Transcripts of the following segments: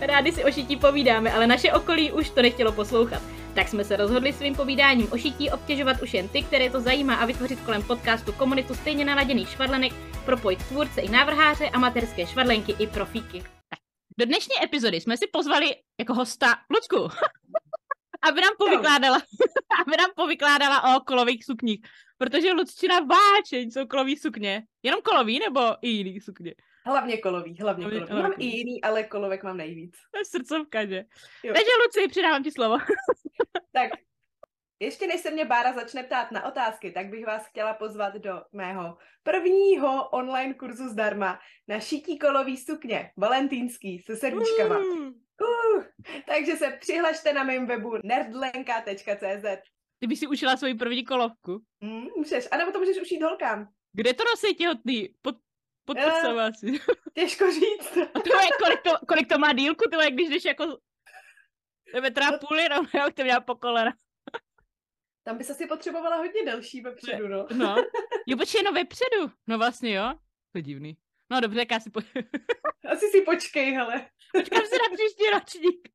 Rádi si o šití povídáme, ale naše okolí už to nechtělo poslouchat. Tak jsme se rozhodli svým povídáním o šití obtěžovat už jen ty, které to zajímá a vytvořit kolem podcastu komunitu stejně naladěných švadlenek, propojit tvůrce i návrháře, amatérské švadlenky i profíky. Tak, do dnešní epizody jsme si pozvali jako hosta Lucku, aby nám povykládala, aby nám povykládala o kolových sukních. Protože Lucčina váčeň jsou kolový sukně. Jenom kolový nebo i jiný sukně? Hlavně kolový, hlavně Hlavně- kolový. Mám i jiný, ale kolovek mám nejvíc. To je srdcovka, že? Jo. Takže Luci, přidávám ti slovo. Tak, ještě než se mě Bára začne ptát na otázky, tak bych vás chtěla pozvat do mého prvního online kurzu zdarma na šití kolový sukně, valentýnský, se srdíčkama. Mm. Uh, takže se přihlašte na mém webu nerdlenka.cz. Ty bys si ušila svoji první kolovku. Hmm, můžeš, anebo to můžeš ušít holkám. Kde to nosí těhotný? Pod, pod Eh. asi. Těžko říct. A to je, kolik to, kolik to má dílku, to je, když jdeš jako metra a půl jenom, jak to měla po kolena. Tam bys asi potřebovala hodně delší vepředu, no. No. Jo, počkej, no vepředu. No vlastně, jo. To je divný. No dobře, tak já si po... Asi si počkej, hele. počkám si na příští ročník.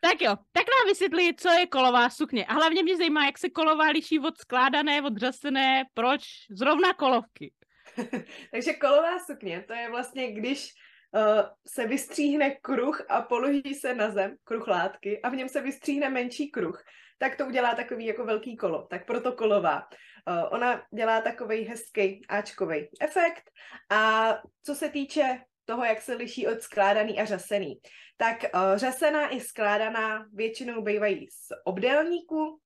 Tak jo, tak nám vysvětli, co je kolová sukně. A hlavně mě zajímá, jak se kolová liší od skládané, od řasené, proč zrovna kolovky. Takže kolová sukně, to je vlastně, když uh, se vystříhne kruh a položí se na zem, kruh látky, a v něm se vystříhne menší kruh, tak to udělá takový jako velký kolo. Tak proto kolová. Uh, ona dělá takový hezký áčkový efekt. A co se týče toho, jak se liší od skládaný a řasený, tak uh, řasená i skládaná většinou bývají z obdélníku,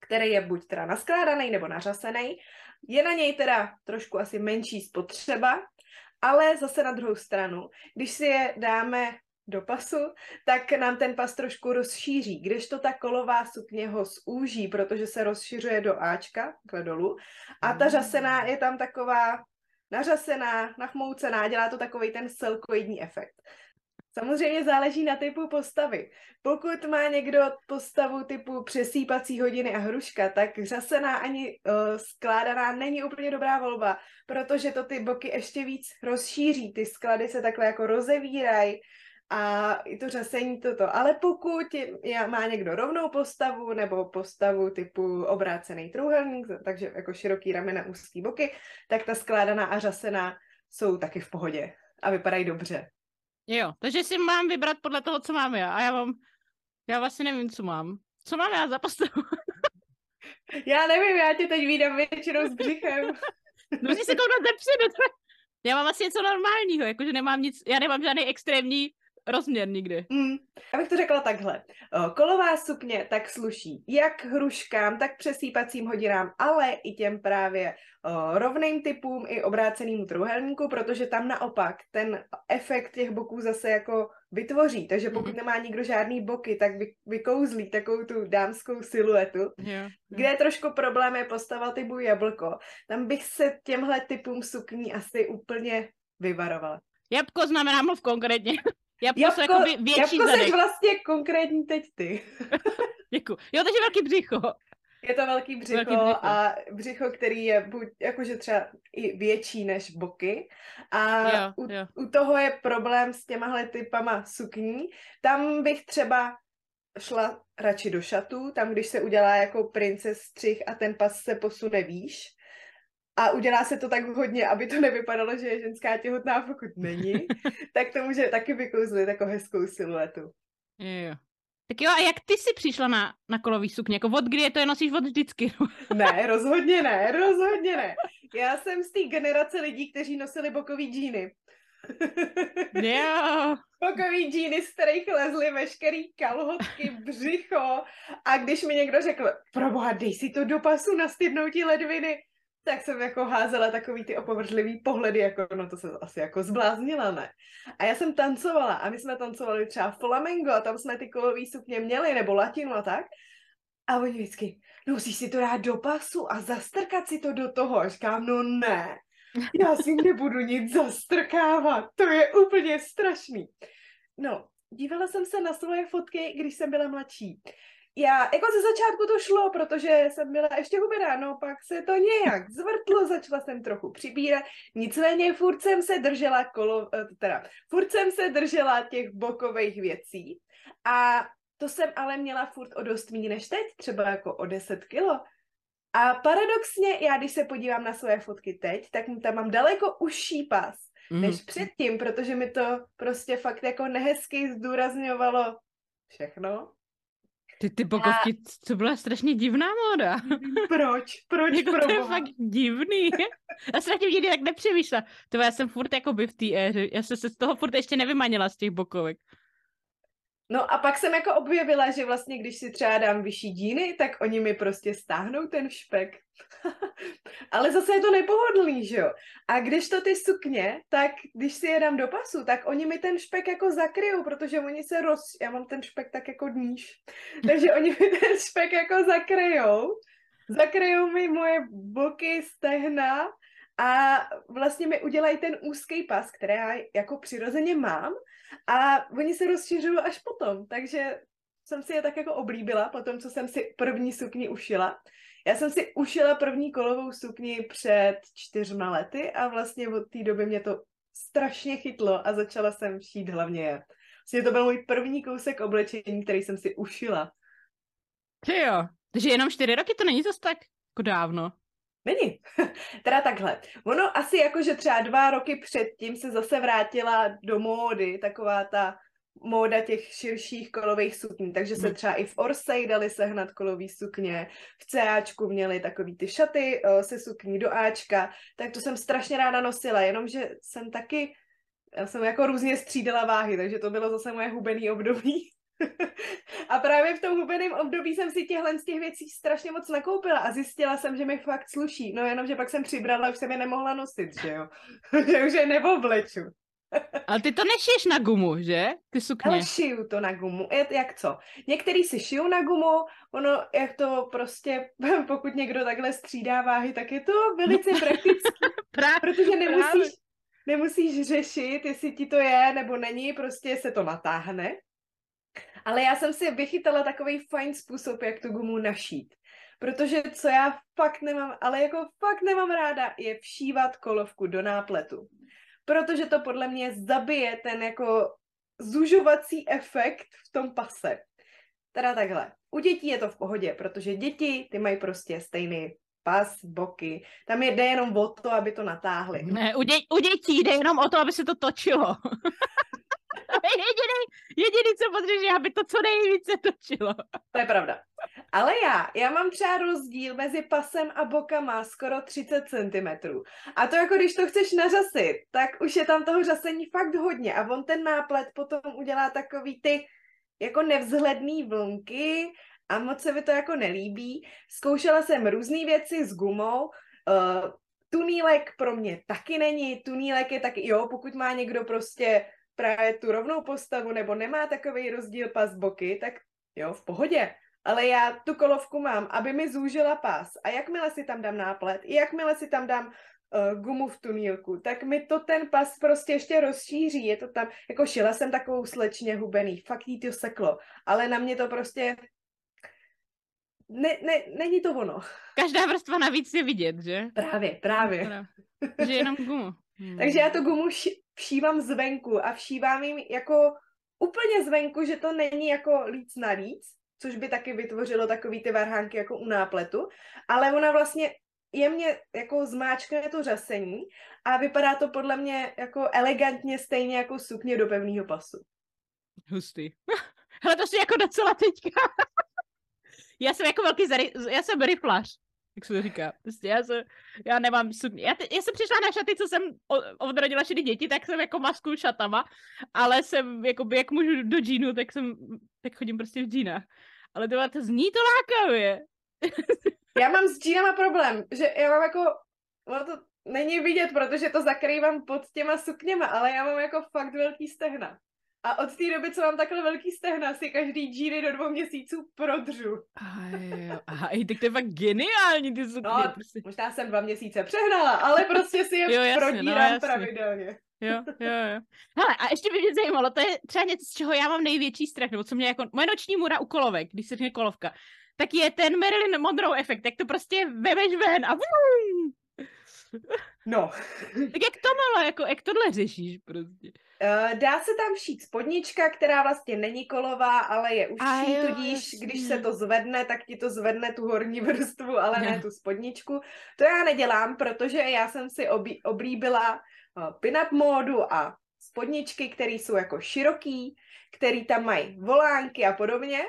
který je buď teda naskládaný nebo nařasený. Je na něj teda trošku asi menší spotřeba, ale zase na druhou stranu, když si je dáme do pasu, tak nám ten pas trošku rozšíří, kdežto ta kolová sukně ho zúží, protože se rozšiřuje do Ačka, takhle dolů, a ta řasená je tam taková nařasená, nachmoucená, dělá to takový ten selkoidní efekt. Samozřejmě záleží na typu postavy. Pokud má někdo postavu typu přesýpací hodiny a hruška, tak řasená ani uh, skládaná není úplně dobrá volba, protože to ty boky ještě víc rozšíří. Ty sklady se takhle jako rozevírají a i to řasení toto. Ale pokud je, má někdo rovnou postavu nebo postavu typu obrácený trůhelník, takže jako široký ramena, úzký boky, tak ta skládaná a řasená jsou taky v pohodě a vypadají dobře. Jo, takže si mám vybrat podle toho, co mám já. A já mám, já vlastně nevím, co mám. Co mám já za postavu? Já nevím, já tě teď vídám většinou s břichem. Musíš se kouknout zepředu. Já mám asi něco normálního, jakože nemám nic, já nemám žádný extrémní rozměr nikdy. Hmm. Abych to řekla takhle. Kolová sukně tak sluší jak hruškám, tak přesýpacím hodinám, ale i těm právě rovným typům i obrácenému trůhelníku, protože tam naopak ten efekt těch boků zase jako vytvoří. Takže pokud Mhm. nemá nikdo žádný boky, tak vy, vykouzlí takovou tu dámskou siluetu. Jo. Kde je trošku problém je postava typu jablko. Tam bych se těmhle typům sukní asi úplně vyvarovala. Jabko znamená mluv konkrétně. Jabko, jsou Jabko, jakoby větší jabko zadek. jsi vlastně konkrétní teď ty. Děkuji. Jo, takže velký břicho. Je to velký břicho, Velký břicho. a břicho, který je buď jakože třeba i větší než boky. A Jo, u, jo. u toho je problém s těmahle typama sukní. Tam bych třeba šla radši do šatů, tam když se udělá jako princes střih a ten pas se posune výš. A udělá se to tak hodně, aby to nevypadalo, že je ženská těhotná, pokud není, tak to může taky vykouzlit jako hezkou siluetu. Jo. Tak jo, a jak ty jsi přišla na, na kolový sukně? Jako od kdy je to je nosíš od vždycky? Ne, rozhodně ne, rozhodně ne. Já jsem z té generace lidí, kteří nosili bokový džíny. jo. bokový džíny, z kterých lezly veškerý kalhotky, břicho. A když mi někdo řekl, proboha, dej si to do pasu, nastydnou ti ledviny, tak jsem jako házela takový ty opovrhlivý pohledy, jako no to se asi jako zbláznila, ne? A já jsem tancovala a my jsme tancovali třeba flamengo a tam jsme ty kolový sukně měli, nebo latinu a tak. A oni vždycky, no musíš si to dát do pasu a zastrkat si to do toho. A říkám, no ne, já si nebudu nic zastrkávat, to je úplně strašný. No, dívala jsem se na svoje fotky, když jsem byla mladší já, jako ze začátku to šlo, protože jsem byla ještě hubená, no pak se to nějak zvrtlo, začala jsem trochu přibírat, nicméně furt jsem se držela kolo, eh, teda, furt jsem se držela těch bokových věcí a to jsem ale měla furt o dost méně než teď, třeba jako o 10 kilo. A paradoxně, já když se podívám na své fotky teď, tak tam mám daleko užší pas mm. než předtím, protože mi to prostě fakt jako nehezky zdůrazňovalo všechno. Ty, ty bokovky, a... to byla strašně divná móda. Proč? Proč? jako to je fakt divný. Já jsem na tím nikdy tak nepřemýšlela. To já jsem furt jako by v té éře. Já jsem se z toho furt ještě nevymanila z těch bokovek. No a pak jsem jako objevila, že vlastně když si třeba dám vyšší díny, tak oni mi prostě stáhnou ten špek. Ale zase je to nepohodlný, že jo? A když to ty sukně, tak když si je dám do pasu, tak oni mi ten špek jako zakryjou, protože oni se roz... Já mám ten špek tak jako níž. Takže oni mi ten špek jako zakryjou. Zakryjou mi moje boky, stehna a vlastně mi udělají ten úzký pas, který já jako přirozeně mám a oni se rozšiřují až potom, takže jsem si je tak jako oblíbila po tom, co jsem si první sukni ušila. Já jsem si ušila první kolovou sukni před čtyřma lety a vlastně od té doby mě to strašně chytlo a začala jsem šít hlavně je. Vlastně to byl můj první kousek oblečení, který jsem si ušila. Ty jo, takže jenom čtyři roky to není zase tak jako dávno. Není. teda takhle. Ono asi jako, že třeba dva roky předtím se zase vrátila do módy taková ta móda těch širších kolových sukní, takže se hmm. třeba i v Orsay dali sehnat kolový sukně, v CAčku měli takový ty šaty o, se sukní do Ačka, tak to jsem strašně ráda nosila, jenomže jsem taky, já jsem jako různě střídala váhy, takže to bylo zase moje hubený období. A právě v tom hubeném období jsem si těchhle z těch věcí strašně moc nakoupila a zjistila jsem, že mi fakt sluší. No jenom, že pak jsem přibrala, už jsem je nemohla nosit, že jo. že už je neobleču. Ale ty to nešiješ na gumu, že? Ty sukně. Ale šiju to na gumu. Jak co? Některý si šiju na gumu, ono, jak to prostě, pokud někdo takhle střídá váhy, tak je to velice praktické. právě, protože nemusíš, právě. nemusíš řešit, jestli ti to je nebo není, prostě se to natáhne. Ale já jsem si vychytala takový fajn způsob, jak tu gumu našít. Protože co já fakt nemám, ale jako fakt nemám ráda, je všívat kolovku do nápletu protože to podle mě zabije ten jako zužovací efekt v tom pase. Teda takhle. U dětí je to v pohodě, protože děti, ty mají prostě stejný pas, boky. Tam jde jenom o to, aby to natáhli. Ne, u, dě- u dětí jde jenom o to, aby se to točilo. jediný, jediný, co potřebuje, aby to co nejvíce točilo. To je pravda. Ale já, já mám třeba rozdíl mezi pasem a bokama skoro 30 cm. A to jako když to chceš nařasit, tak už je tam toho řasení fakt hodně. A on ten náplet potom udělá takový ty jako nevzhledný vlnky a moc se mi to jako nelíbí. Zkoušela jsem různé věci s gumou, uh, tunílek pro mě taky není, tunílek je taky, jo, pokud má někdo prostě právě tu rovnou postavu nebo nemá takový rozdíl pas boky, tak jo, v pohodě. Ale já tu kolovku mám, aby mi zúžila pas. A jakmile si tam dám náplet, i jakmile si tam dám uh, gumu v tunílku, tak mi to ten pas prostě ještě rozšíří. Je to tam, jako šila jsem takovou slečně hubený, fakt jí to seklo. Ale na mě to prostě ne, ne, není to ono. Každá vrstva navíc je vidět, že? Právě, právě. Že jenom gumu. Hmm. Takže já to gumu všívám zvenku a všívám jim jako úplně zvenku, že to není jako líc na líc, což by taky vytvořilo takový ty varhánky jako u nápletu, ale ona vlastně jemně jako zmáčkne to řasení a vypadá to podle mě jako elegantně stejně jako sukně do pevného pasu. Hustý. Ale to si jako docela teďka. já jsem jako velký zary... já jsem riflař jak se to říká. Prostě já, se, já nemám sukně. Já, já, jsem přišla na šaty, co jsem odrodila všechny děti, tak jsem jako masku šatama, ale jsem, jakoby, jak můžu do džínu, tak jsem, tak chodím prostě v džínách. Ale to, to zní to lákavě. já mám s džínama problém, že já mám jako ono to není vidět, protože to zakrývám pod těma sukněma, ale já mám jako fakt velký stehna. A od té doby, co mám takhle velký stehna, si každý džíny do dvou měsíců prodřu. Aha, i tak to je fakt geniální, ty sukně. No, prostě. možná jsem dva měsíce přehnala, ale prostě si je jo, jasně, no, prodírám no, pravidelně. Jo, jo, jo. Hele, a ještě by mě zajímalo, to je třeba něco, z čeho já mám největší strach, nebo co mě jako, moje noční můra u kolovek, když se řekne kolovka, tak je ten Marilyn Monroe efekt, tak to prostě vemeš ven a vum! No. tak jak to malo, jako, jak tohle řešíš prostě? Uh, dá se tam šít spodnička, která vlastně není kolová, ale je užší, jo, tudíž jasný. když se to zvedne, tak ti to zvedne tu horní vrstvu, ale ne tu spodničku. To já nedělám, protože já jsem si obí, oblíbila uh, pin-up módu a spodničky, které jsou jako široký, který tam mají volánky a podobně.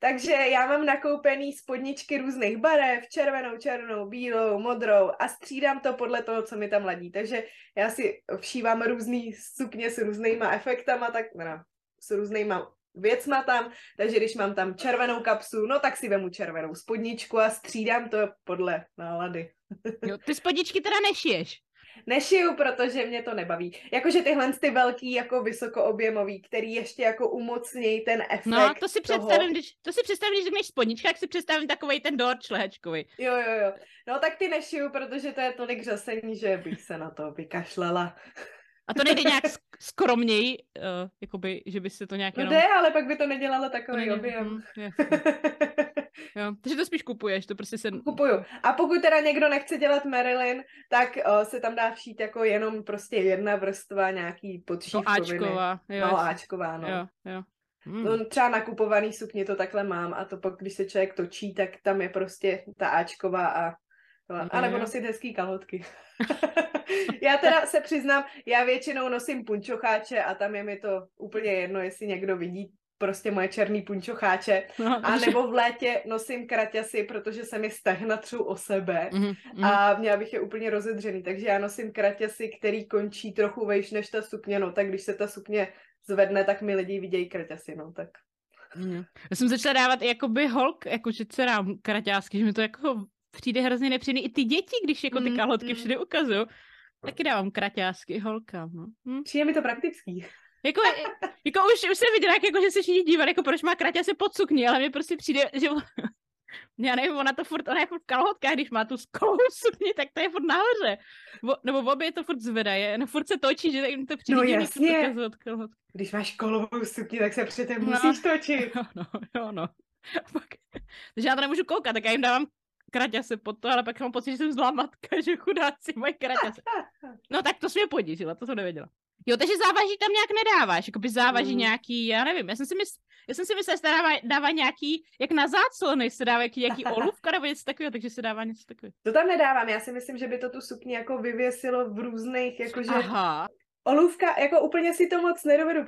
Takže já mám nakoupený spodničky různých barev, červenou, černou, bílou, modrou a střídám to podle toho, co mi tam ladí. Takže já si všívám různý sukně s různýma efektama, tak no, s různýma věcma tam, takže když mám tam červenou kapsu, no tak si vemu červenou spodničku a střídám to podle nálady. jo, ty spodničky teda nešiješ? Nešiju, protože mě to nebaví. Jakože tyhle ty velký, jako vysokoobjemový, který ještě jako umocnějí ten efekt No, to si toho... představím, když, to si představím, když řekneš spodnička, jak si představím takový ten dort šlehečkový. Jo, jo, jo. No tak ty nešiju, protože to je tolik řasení, že bych se na to vykašlala. A to nejde nějak skromněji, uh, jakoby, že by se to nějak no jenom... No jde, ale pak by to nedělalo takový to objem. jo, takže to spíš kupuješ, to prostě se... Kupuju. A pokud teda někdo nechce dělat Marilyn, tak uh, se tam dá všít jako jenom prostě jedna vrstva nějaký podšívkoviny. No Ačková. Jo, no Ačková, no. Jo, jo. Hmm. No, třeba nakupovaný sukně to takhle mám a to pak, když se člověk točí, tak tam je prostě ta Ačková a a nebo nosit hezký kalhotky. já teda se přiznám, já většinou nosím punčocháče a tam je mi to úplně jedno, jestli někdo vidí prostě moje černý punčocháče. No, a nebo v létě nosím kraťasy, protože se mi stehna třou o sebe mm, mm. a měla bych je úplně rozedřený. Takže já nosím kraťasy, který končí trochu vejš než ta sukně, no tak když se ta sukně zvedne, tak mi lidi vidějí kraťasy, no tak. Mm. Já jsem začala dávat jakoby holk, jako že se dám kraťásky, že mi to jako přijde hrozně nepříjemný. I ty děti, když jako ty mm, kalhotky mm. všude ukazují, taky dávám kraťásky holkám. No. Hm? Přijde mi to praktický. Jako, jako už, už jsem viděla, jako, že se všichni dívali, jako proč má kratě se pod sukni, ale mě prostě přijde, že já nevím, ona to furt, ona je furt v kalhotkách, když má tu skolovou sukni, tak to je furt nahoře. Vo, nebo v obě to furt zvedaje, no furt se točí, že jim to přijde. No jasně, když máš kolovou sukni, tak se přece no. musíš točit. No, no, no, no. Takže já to nemůžu koukat, tak já jim dávám kraťase pod to, ale pak mám pocit, že jsem zlá matka, že chudáci mají kraťase. No tak to jsi mě podížila, to jsem nevěděla. Jo, takže závaží tam nějak nedáváš, jako by závaží mm. nějaký, já nevím, já jsem si mysl, já jsem si myslela, že se dává, dává nějaký, jak na záclony se dává jaký, nějaký olůvka nebo něco takového, takže se dává něco takového. To tam nedávám, já si myslím, že by to tu sukni jako vyvěsilo v různých, jakože... Aha. Olůvka, jako úplně si to moc nedovedu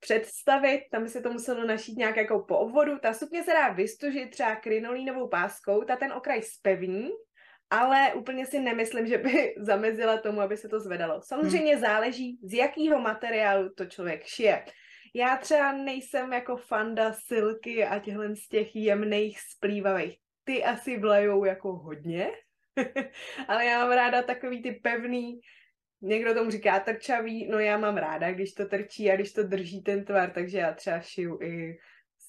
představit, tam by se to muselo našít nějak jako po obvodu. Ta sukně se dá vystužit třeba krinolínovou páskou, ta ten okraj spevní, ale úplně si nemyslím, že by zamezila tomu, aby se to zvedalo. Samozřejmě hmm. záleží, z jakého materiálu to člověk šije. Já třeba nejsem jako fanda silky a těchhle z těch jemných, splývavých. Ty asi vlajou jako hodně, ale já mám ráda takový ty pevný, někdo tomu říká trčavý, no já mám ráda, když to trčí a když to drží ten tvar, takže já třeba šiju i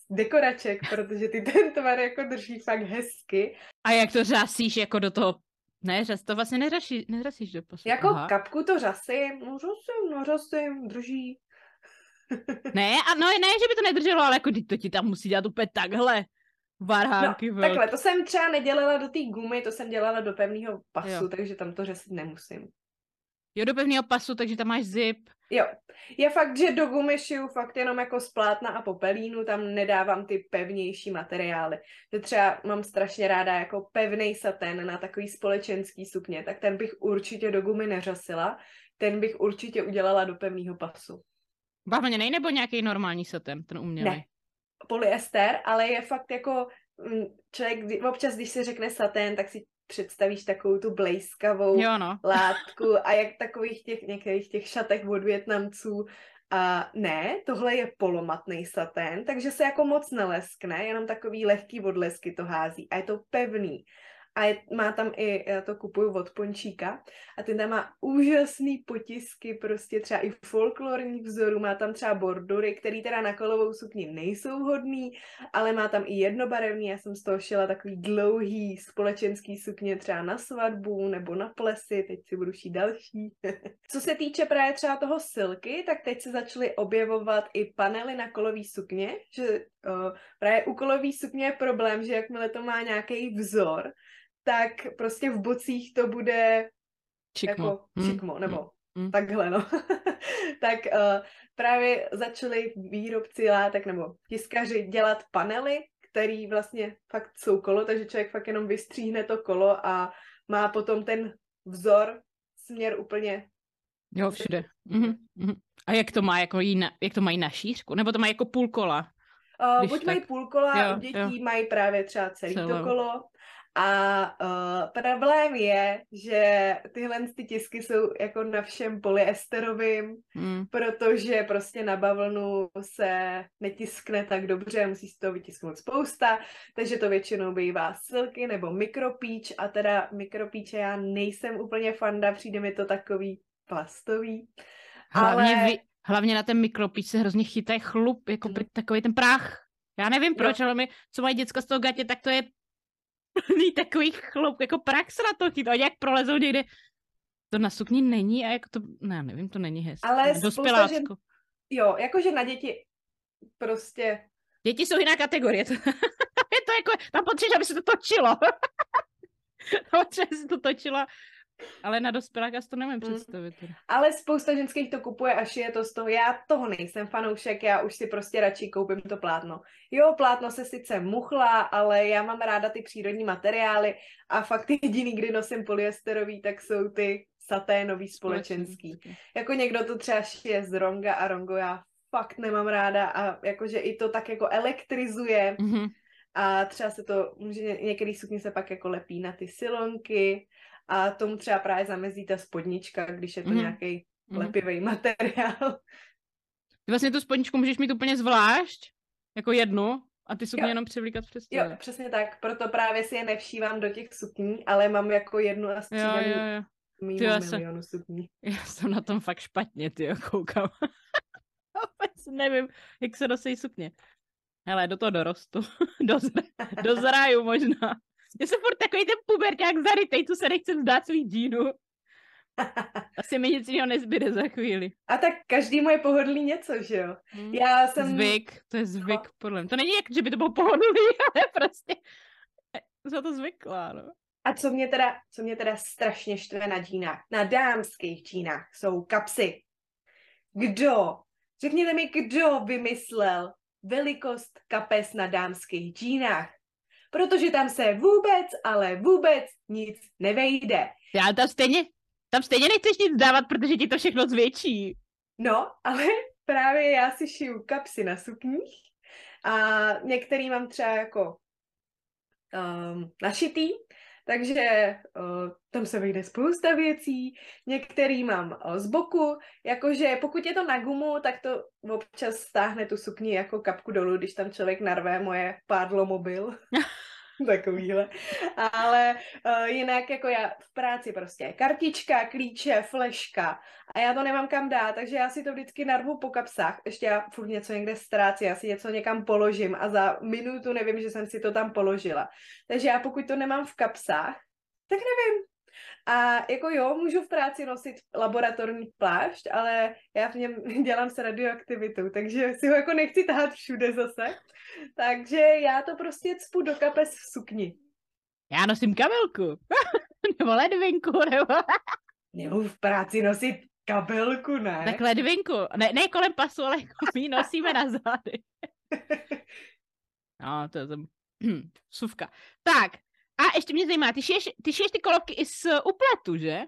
dekoraček, protože ty ten tvar jako drží fakt hezky. A jak to řasíš jako do toho ne, řas, to vlastně neřasí, neřasíš do poslu. Jako Aha. kapku to řasím, no řasím, no řasím, drží. ne, a no ne, že by to nedrželo, ale jako to ti tam musí dělat úplně takhle. Varhánky no, takhle, to jsem třeba nedělala do té gumy, to jsem dělala do pevného pasu, jo. takže tam to řesit nemusím. Jo, do pevného pasu, takže tam máš zip. Jo. Je fakt, že do gumy šiju fakt jenom jako z plátna a popelínu, tam nedávám ty pevnější materiály. Že třeba mám strašně ráda jako pevný satén na takový společenský sukně, tak ten bych určitě do gumy neřasila, ten bych určitě udělala do pevného pasu. Bavlněný nebo nějaký normální satén, ten umělý? Ne, polyester, ale je fakt jako mm, člověk občas, když se řekne satén, tak si představíš takovou tu blejskavou jo, no. látku a jak takových těch některých těch šatech od Větnamců. A ne, tohle je polomatný satén, takže se jako moc neleskne, jenom takový lehký odlesky to hází a je to pevný. A je, má tam i, já to kupuju od Pončíka, a ten tam má úžasný potisky, prostě třeba i folklorních vzorů, má tam třeba bordury, který teda na kolovou sukni nejsou hodný, ale má tam i jednobarevný, já jsem z toho šila takový dlouhý společenský sukně třeba na svatbu nebo na plesy, teď si budu šít další. Co se týče právě třeba toho silky, tak teď se začaly objevovat i panely na kolový sukně, že uh, právě u kolový sukně je problém, že jakmile to má nějaký vzor, tak prostě v bocích to bude Čikmo. jako Hmm. čikmo, nebo Hmm. takhle, no. tak uh, právě začali výrobci látek nebo tiskaři dělat panely, který vlastně fakt jsou kolo, takže člověk fakt jenom vystříhne to kolo a má potom ten vzor, směr úplně Jo, všude. Mhm, mhm. A jak to má, jako jí na, jak to mají na šířku? Nebo to má jako půl kola? Uh, buď mají tak- půl kola, jo, u dětí jo. mají právě třeba celý to Celou. kolo. A uh, problém je, že tyhle ty tisky jsou jako na všem polyesterovým, Mm. protože prostě na bavlnu se netiskne tak dobře, musí se to vytisknout spousta, takže to většinou bývá silky nebo mikropíč a teda mikropíče já nejsem úplně fanda, přijde mi to takový plastový. Hlavně, Ale- vy, hlavně na ten mikropíč se hrozně chytají chlup, jako mm. takový ten prach. Já nevím proč, ale my, co mají děcka z toho gatě, tak to je plný takový chlup, jako se na to chytá, jak prolezou někde. To na sukni není a jako to, ne, nevím, to není hezké. Ale spousta Dospělácko. Jo, jakože na děti prostě Děti jsou jiná kategorie. To, je to jako, tam potřebuješ, aby se to točilo. tam potřebuješ, aby se to točilo. Ale na dospěláka si to nemůžu Mm. představit. teda. Ale spousta ženských to kupuje a šije to z toho. Já toho nejsem fanoušek, já už si prostě radši koupím to plátno. Jo, plátno se sice muchlá, ale já mám ráda ty přírodní materiály a fakt jediný, kdy nosím polyesterový, tak jsou ty saténový společenský. Jako někdo to třeba šije z ronga a rongo já fakt nemám ráda a jakože i to tak jako elektrizuje Mhm. a třeba se to, může ně- některý sukně se pak jako lepí na ty silonky a tomu třeba právě zamezí ta spodnička, když je to Mhm. nějaký Mhm. lepivý materiál. Ty vlastně tu spodničku můžeš mít úplně zvlášť, jako jednu, a ty sukně Jo. jenom převlíkat přes Jo, tělo. přesně tak, proto právě si je nevšívám do těch sukní, ale mám jako jednu a Jo, střídám jo, jo. mimo Ty, já milionu sukní. Já jsem na tom fakt špatně, ty koukám. Vůbec nevím, jak se nosí sukně. Hele, do toho dorostu. Dozra, dozraju možná. Já jsem furt takový ten puberťák zarytej, tu se nechce vzdát svých džínů. Asi mi nic jiného nezbyde za chvíli. A tak každý moje pohodlí něco, že jo? Já jsem... Zvyk, to je zvyk, podle mě. To není jak, že by to bylo pohodlný, ale prostě za to zvyklá, no. A co mě teda, co mě teda strašně štve na džínách, na dámských džínách, jsou kapsy. Kdo? Řekněte mi, kdo vymyslel velikost kapes na dámských džínách? Protože tam se vůbec, ale vůbec nic nevejde. Já tam stejně, tam stejně nechceš nic dávat, protože ti to všechno zvětší. No, ale právě já si šiju kapsy na sukních a některý mám třeba jako um, našitý, takže uh, tam se vejde spousta věcí, některý mám uh, z boku, jakože pokud je to na gumu, tak to občas stáhne tu sukni jako kapku dolů, když tam člověk narve moje pádlo mobil. Takovýhle. Ale uh, jinak jako já v práci prostě kartička, klíče, fleška a já to nemám kam dát, takže já si to vždycky narvu po kapsách. Ještě já furt něco někde ztrácím, já si něco někam položím a za minutu nevím, že jsem si to tam položila. Takže já pokud to nemám v kapsách, tak nevím. A jako jo, můžu v práci nosit laboratorní plášť, ale já v něm dělám s radioaktivitou, takže si ho jako nechci tahat všude zase. Takže já to prostě cpu do kapes v sukni. Já nosím kabelku. nebo ledvinku, nebo... Nebo v práci nosit kabelku, ne? Tak ledvinku. Ne, ne kolem pasu, ale jako my nosíme na zády. No, to je tam... Suvka. Tak, a ještě mě zajímá, ty šiješ, ty šiješ ty kolovky i z upletu, že?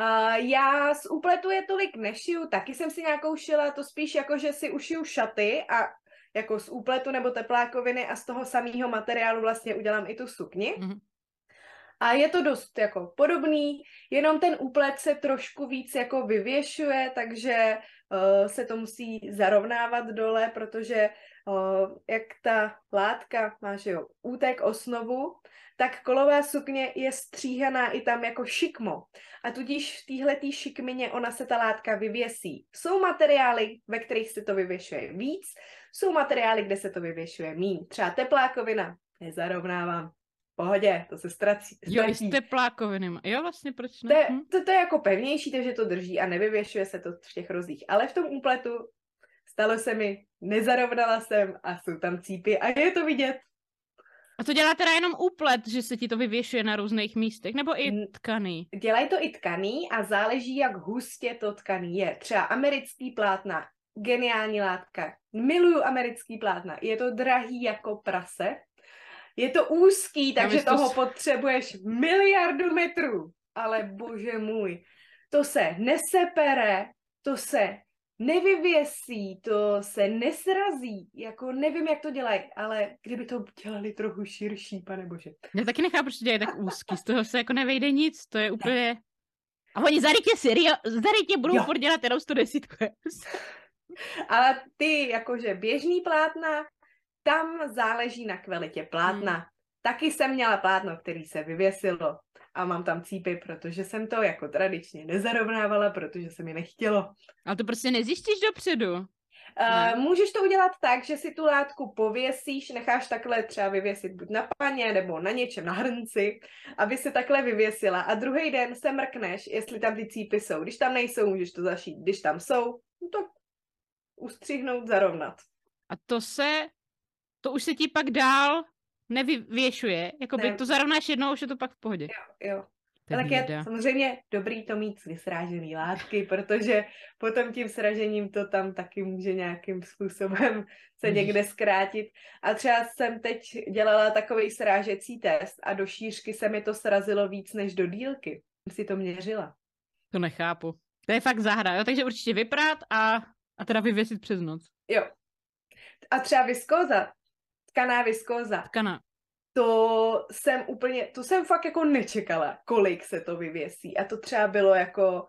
Uh, já z úpletu je tolik nešiju, taky jsem si nějakou šila, to spíš jako, že si ušiju šaty a jako z úpletu nebo teplákoviny a z toho samého materiálu vlastně udělám i tu sukni. Mhm. A je to dost jako podobný, jenom ten úplet se trošku víc jako vyvěšuje, takže uh, se to musí zarovnávat dole, protože uh, jak ta látka má že jo, útek, osnovu, tak kolová sukně je stříhaná i tam jako šikmo. A tudíž v téhletý šikmině ona se ta látka vyvěsí. Jsou materiály, ve kterých se to vyvěšuje víc, jsou materiály, kde se to vyvěšuje míň. Třeba teplákovina, nezarovnávám. Pohodě, to se ztrací. Jo, i s teplákoviny. Jo, vlastně proč ne? To je, Hm. to, to je jako pevnější, takže to drží a nevyvěšuje se to v těch rozích. Ale v tom úpletu stalo se mi, nezarovnala jsem a jsou tam cípy a je to vidět. A to dělá teda jenom úplet, že se ti to vyvěšuje na různých místech, nebo i tkaný? Dělají to i tkaný a záleží, jak hustě to tkaný je. Třeba americký plátna, geniální látka. Miluju americký plátna. Je to drahý jako prase. Je to úzký, takže to toho potřebuješ miliardu metrů. Ale bože můj, to se nesepere, to se nevyvěsí, to se nesrazí. Jako nevím, jak to dělají, ale kdyby to dělali trochu širší, pane bože. Já taky nechápu, proč to dělají tak úzký, z toho se jako nevejde nic, to je úplně... A oni zarytě serio, zarytě budou furt dělat jenom 110. Ale ty jakože běžný plátna, tam záleží na kvalitě plátna. Hmm. Taky jsem měla plátno, který se vyvěsilo a mám tam cípy, protože jsem to jako tradičně nezarovnávala, protože se mi nechtělo. Ale to prostě nezjistíš dopředu. Uh, můžeš to udělat tak, že si tu látku pověsíš, necháš takhle třeba vyvěsit buď na paně nebo na něčem, na hrnci, aby se takhle vyvěsila a druhý den se mrkneš, jestli tam ty cípy jsou. Když tam nejsou, můžeš to zašít. Když tam jsou, no tak ustřihnout, zarovnat. A to se, to už se ti pak dál nevyvěšuje, jakoby Ne. to zarovnáš jednou, už je to pak v pohodě. Jo. To je Tak je samozřejmě dobrý to mít vysrážený látky, protože potom tím sražením to tam taky může nějakým způsobem se někde zkrátit. A třeba jsem teď dělala takový srážecí test a do šířky se mi to srazilo víc než do dílky. Jsem si to měřila. To nechápu. To je fakt záhra, jo? takže určitě vyprát a, a teda vyvěsit přes noc. Jo. A třeba viskóza, tkaná viskóza, Tkana. to jsem úplně, to jsem fakt jako nečekala, kolik se to vyvěsí. A to třeba bylo jako,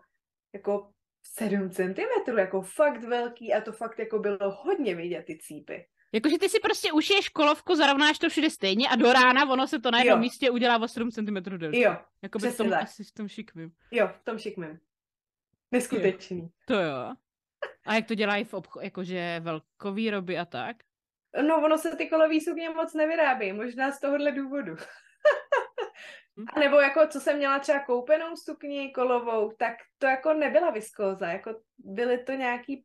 jako 7 cm, jako fakt velký a to fakt jako bylo hodně vidět ty cípy. Jakože ty si prostě ušiješ kolovku, zarovnáš to všude stejně a do rána ono se to na jednom Jo. místě udělá o 7 cm delší. Jo, Jakoby v přesně tom, tak. asi v tom šikmým. jo, v tom šikmém. Neskutečný. To jo. A jak to dělají v obcho- jakože velkovýroby a tak? No, ono se ty kolový sukně moc nevyrábí, možná z tohohle důvodu. Hm. A nebo jako, co jsem měla třeba koupenou sukni kolovou, tak to jako nebyla viskóza, jako byly to nějaký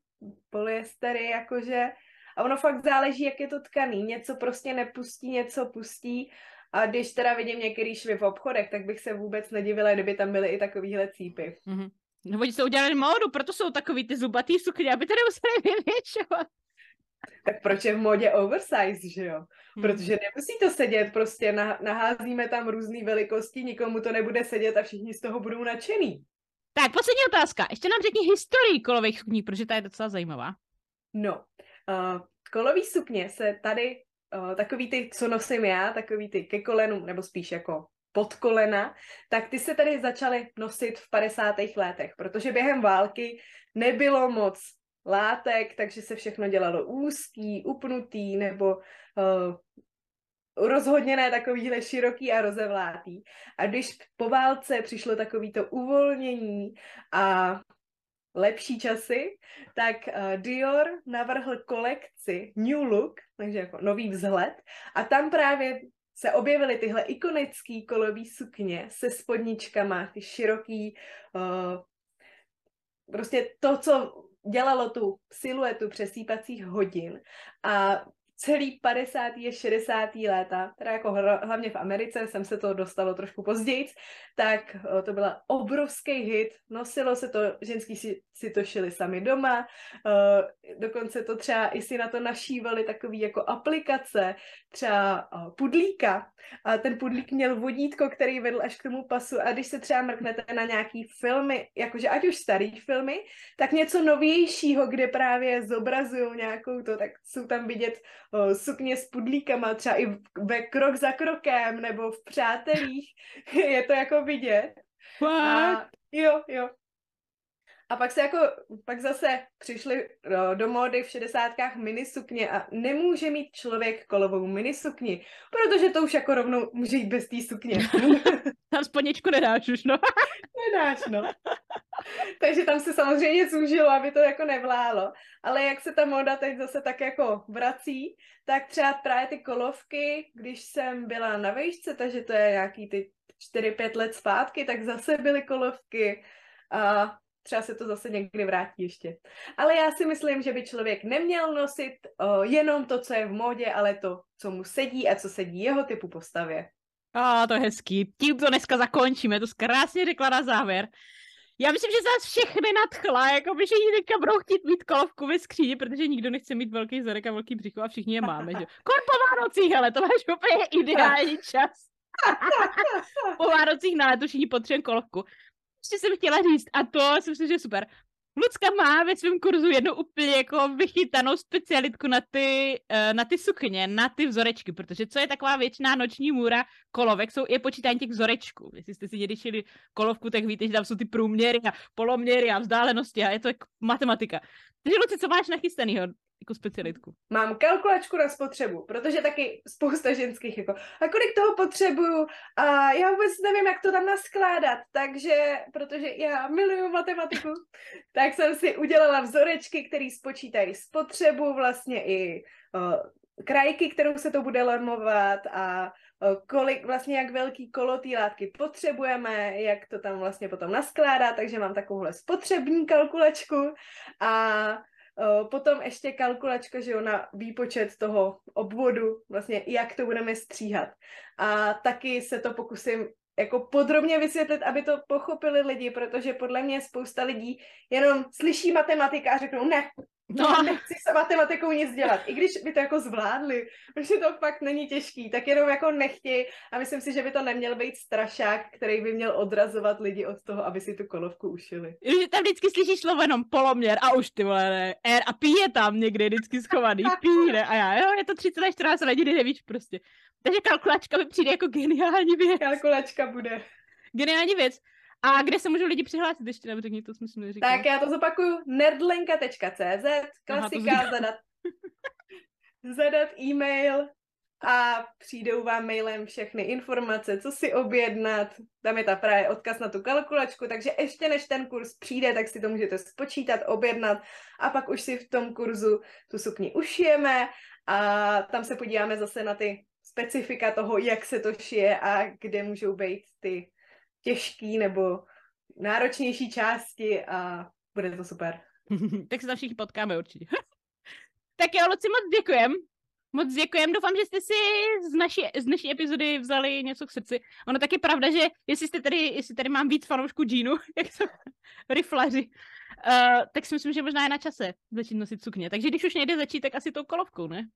polyestery, jakože, a ono fakt záleží, jak je to tkaný, něco prostě nepustí, něco pustí, a když teda vidím některý švy v obchodech, tak bych se vůbec nedivila, kdyby tam byly i takovýhle cípy. Mhm. No oni se udělali módu, proto jsou takový ty zubatý sukně, aby to nemuseli vyvěšovat. Tak proč je v modě oversize, že jo? Hm. Protože nemusí to sedět, prostě nah- naházíme tam různé velikosti, nikomu to nebude sedět a všichni z toho budou nadšený. Tak, poslední otázka. Ještě nám řekni historii kolových sukní, protože ta je docela zajímavá. No, uh, kolový sukně se tady, uh, takový ty, co nosím já, takový ty ke kolenům, nebo spíš jako pod kolena, tak ty se tady začaly nosit v 50. letech, protože během války nebylo moc látek, takže se všechno dělalo úzký, upnutý, nebo uh, rozhodně ne takovýhle široký a rozevlátý. A když po válce přišlo takovýto uvolnění a lepší časy, tak uh, Dior navrhl kolekci New Look, takže jako nový vzhled, a tam právě se objevily tyhle ikonický kolový sukně se spodničkama, ty široký, uh, prostě to, co dělalo tu siluetu přesýpacích hodin a celý 50. a 60. léta, teda jako hlavně v Americe, jsem se to dostalo trošku později, tak o, to byla obrovský hit, nosilo se to, ženský si, si to šili sami doma, uh, dokonce to třeba i si na to našívali takový jako aplikace, třeba uh, pudlíka, a ten pudlík měl vodítko, který vedl až k tomu pasu a když se třeba mrknete na nějaký filmy, jakože ať už starý filmy, tak něco novějšího, kde právě zobrazují nějakou to, tak jsou tam vidět sukně s pudlíkama, třeba i ve krok za krokem, nebo v přátelích, je to jako vidět. Fakt? A jo, jo. A pak se jako, pak zase přišli do, do módy v šedesátkách minisukně a nemůže mít člověk kolovou minisukni, protože to už jako rovnou může jít bez té sukně. Tam spodničku nedáš už, no. nedáš, no. Takže tam se samozřejmě zúžilo, aby to jako nevlálo. Ale jak se ta móda teď zase tak jako vrací, tak třeba právě ty kolovky, když jsem byla na vejšce, takže to je nějaký ty 4-5 let zpátky, tak zase byly kolovky. A třeba se to zase někdy vrátí ještě. Ale já si myslím, že by člověk neměl nosit o, jenom to, co je v módě, ale to, co mu sedí a co sedí jeho typu postavě. A to je hezký. Tím to dneska zakončíme, to krásně řekla na závěr. Já myslím, že nás všechny nadchla, jako by, že teďka budou chtít mít kolovku ve skříni, protože nikdo nechce mít velký zadek a velký břicho a všichni je máme, že? Kor po Vánocích, hele, to máš úplně ideální čas. po Vánocích na leto všichni potřebujeme kolovku ještě jsem chtěla říct, a to si myslím, že super. Lucka má ve svém kurzu jednu úplně jako vychytanou specialitku na ty, uh, na ty sukně, na ty vzorečky, protože co je taková věčná noční můra kolovek, jsou je počítání těch vzorečků. Jestli jste si někdy šili kolovku, tak víte, že tam jsou ty průměry a poloměry a vzdálenosti a je to jako matematika. Takže Luci, co máš nachystanýho? Jako specialitku? Mám kalkulačku na spotřebu, protože taky spousta ženských jako, a kolik toho potřebuju a já vůbec nevím, jak to tam naskládat, takže, protože já miluju matematiku, tak jsem si udělala vzorečky, které spočítají spotřebu, vlastně i uh, krajky, kterou se to bude lemovat a kolik, vlastně jak velký kolo té látky potřebujeme, jak to tam vlastně potom naskládá, takže mám takovouhle spotřební kalkulačku a Potom ještě kalkulačka, že jo, na výpočet toho obvodu, vlastně jak to budeme stříhat. A taky se to pokusím jako podrobně vysvětlit, aby to pochopili lidi, protože podle mě spousta lidí jenom slyší matematika a řeknou, ne, No. Já nechci se matematikou nic dělat. I když by to jako zvládli, protože to fakt není těžký, tak jenom jako nechtěj a myslím si, že by to neměl být strašák, který by měl odrazovat lidi od toho, aby si tu kolovku ušili. Že tam vždycky slyšíš slovo jenom poloměr a už ty vole, ne, R a pí je tam někde vždycky schovaný, pí, ne, a já, jo, je to 30 až 14 hodiny, nevíš prostě. Takže kalkulačka mi přijde jako geniální věc. Kalkulačka bude. Geniální věc. A kde se můžou lidi přihlásit ještě, nebo řekni, to jsme si neříkali. Tak já to zopakuju, nerdlenka.cz, klasika, Aha, zadat, zadat e-mail a přijdou vám mailem všechny informace, co si objednat, tam je ta právě odkaz na tu kalkulačku, takže ještě než ten kurz přijde, tak si to můžete spočítat, objednat a pak už si v tom kurzu tu sukni ušijeme a tam se podíváme zase na ty specifika toho, jak se to šije a kde můžou být ty těžký nebo náročnější části a bude to super. tak se tam všichni potkáme určitě. tak jo, Luci, moc děkujem. Moc děkujem, doufám, že jste si z, naší, z dnešní epizody vzali něco k srdci. Ono taky pravda, že jestli jste tady, jestli tady mám víc fanoušků džínu, jak jsou riflaři, uh, tak si myslím, že možná je na čase začít nosit sukně. Takže když už nejde začít, tak asi tou kolovkou, ne?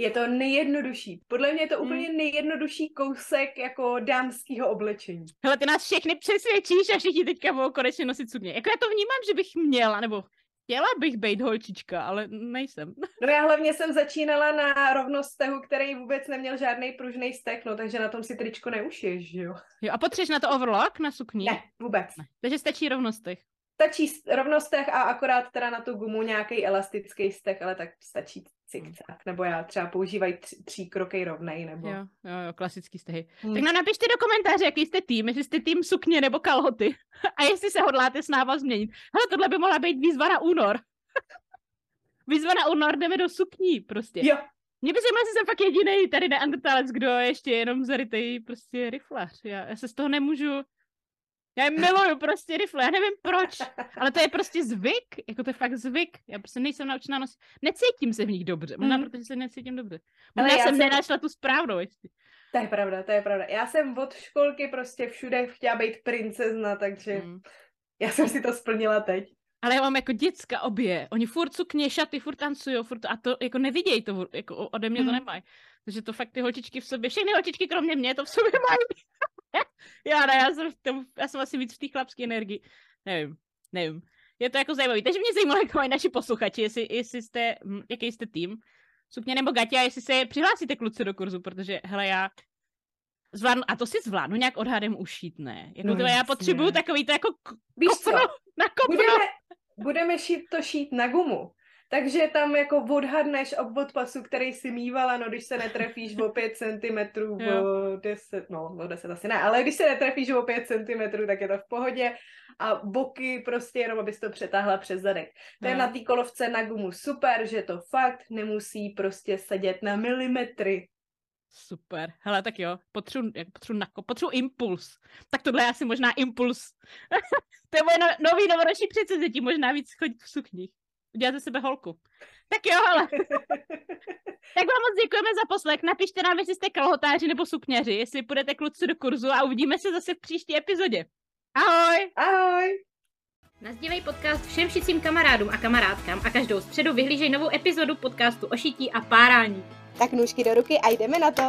Je to nejjednodušší. Podle mě je to hmm. úplně nejjednodušší kousek jako dámského oblečení. Hele, ty nás všechny přesvědčíš a všichni teďka budou konečně nosit sukně. Jako já to vnímám, že bych měla, nebo chtěla bych být holčička, ale nejsem. No já hlavně jsem začínala na rovnostehu, který vůbec neměl žádný pružný stek, no takže na tom si tričko neušiješ, že jo? Jo, a potřebuješ na to overlock na sukni? Ne, vůbec. Ne. Takže stačí rovnostech. Stačí rovnostech a akorát teda na tu gumu nějaký elastický stek, ale tak stačí cikcak, nebo já třeba používají tři, tří kroky rovnej, nebo... Jo, jo, jo klasický stehy. Hmm. Tak nám napište do komentáře, jaký jste tým, jestli jste tým sukně nebo kalhoty a jestli se hodláte s náma změnit. Hele, tohle by mohla být výzva na únor. výzva na únor, jdeme do sukní prostě. Jo. Mě by se jestli jsem fakt jediný tady neandertalec, kdo ještě jenom zarytej prostě riflař. Já, já se z toho nemůžu já je miluju prostě rifle, já nevím proč, ale to je prostě zvyk, jako to je fakt zvyk. Já prostě nejsem naučená nosit, necítím se v nich dobře, možná mm. protože se necítím dobře. Možná já jsem, nenašla tu správnou ještě. To je pravda, to je pravda. Já jsem od školky prostě všude chtěla být princezna, takže mm. já jsem si to splnila teď. Ale já mám jako děcka obě. Oni furt sukně, šaty, furt tancují, furt a to jako nevidějí to, jako ode mě to mm. nemají. Takže to fakt ty holčičky v sobě, všechny holčičky kromě mě to v sobě mají. já ne, já jsem, v tom, já jsem asi víc v té chlapské energii. Nevím, nevím. Je to jako zajímavé. Takže mě zajímalo, jak mají naši posluchači, jestli, jestli jste, hm, jaký jste tým. Sukně nebo Gatě a jestli se přihlásíte kluci do kurzu, protože hele, já zvládnu, a to si zvládnu nějak odhadem ušít, ne? Jako no, to, já potřebuju takový to jako Víš kopno, co? na kopno. Budeme, budeme šít to šít na gumu. Takže tam jako odhadneš obvod pasu, který si mývala, no když se netrefíš o 5 cm, o 10, no o 10 asi ne, ale když se netrefíš o 5 cm, tak je to v pohodě a boky prostě jenom, abys to přetáhla přes zadek. To je na té kolovce na gumu super, že to fakt nemusí prostě sedět na milimetry. Super. Hele, tak jo, potřebuji, potřebuji, nako, potřebuji impuls. Tak tohle je asi možná impuls. to je moje no, nový novoroční předsevzetí, možná víc chodit v sukních. Udělat ze sebe holku. Tak jo, ale. tak vám moc děkujeme za poslech. Napište nám, jestli jste kalhotáři nebo sukněři, jestli půjdete kluci do kurzu a uvidíme se zase v příští epizodě. Ahoj! Ahoj! Nazdívej podcast všem šicím kamarádům a kamarádkám a každou středu vyhlížej novou epizodu podcastu o šití a párání. Tak nůžky do ruky a jdeme na to!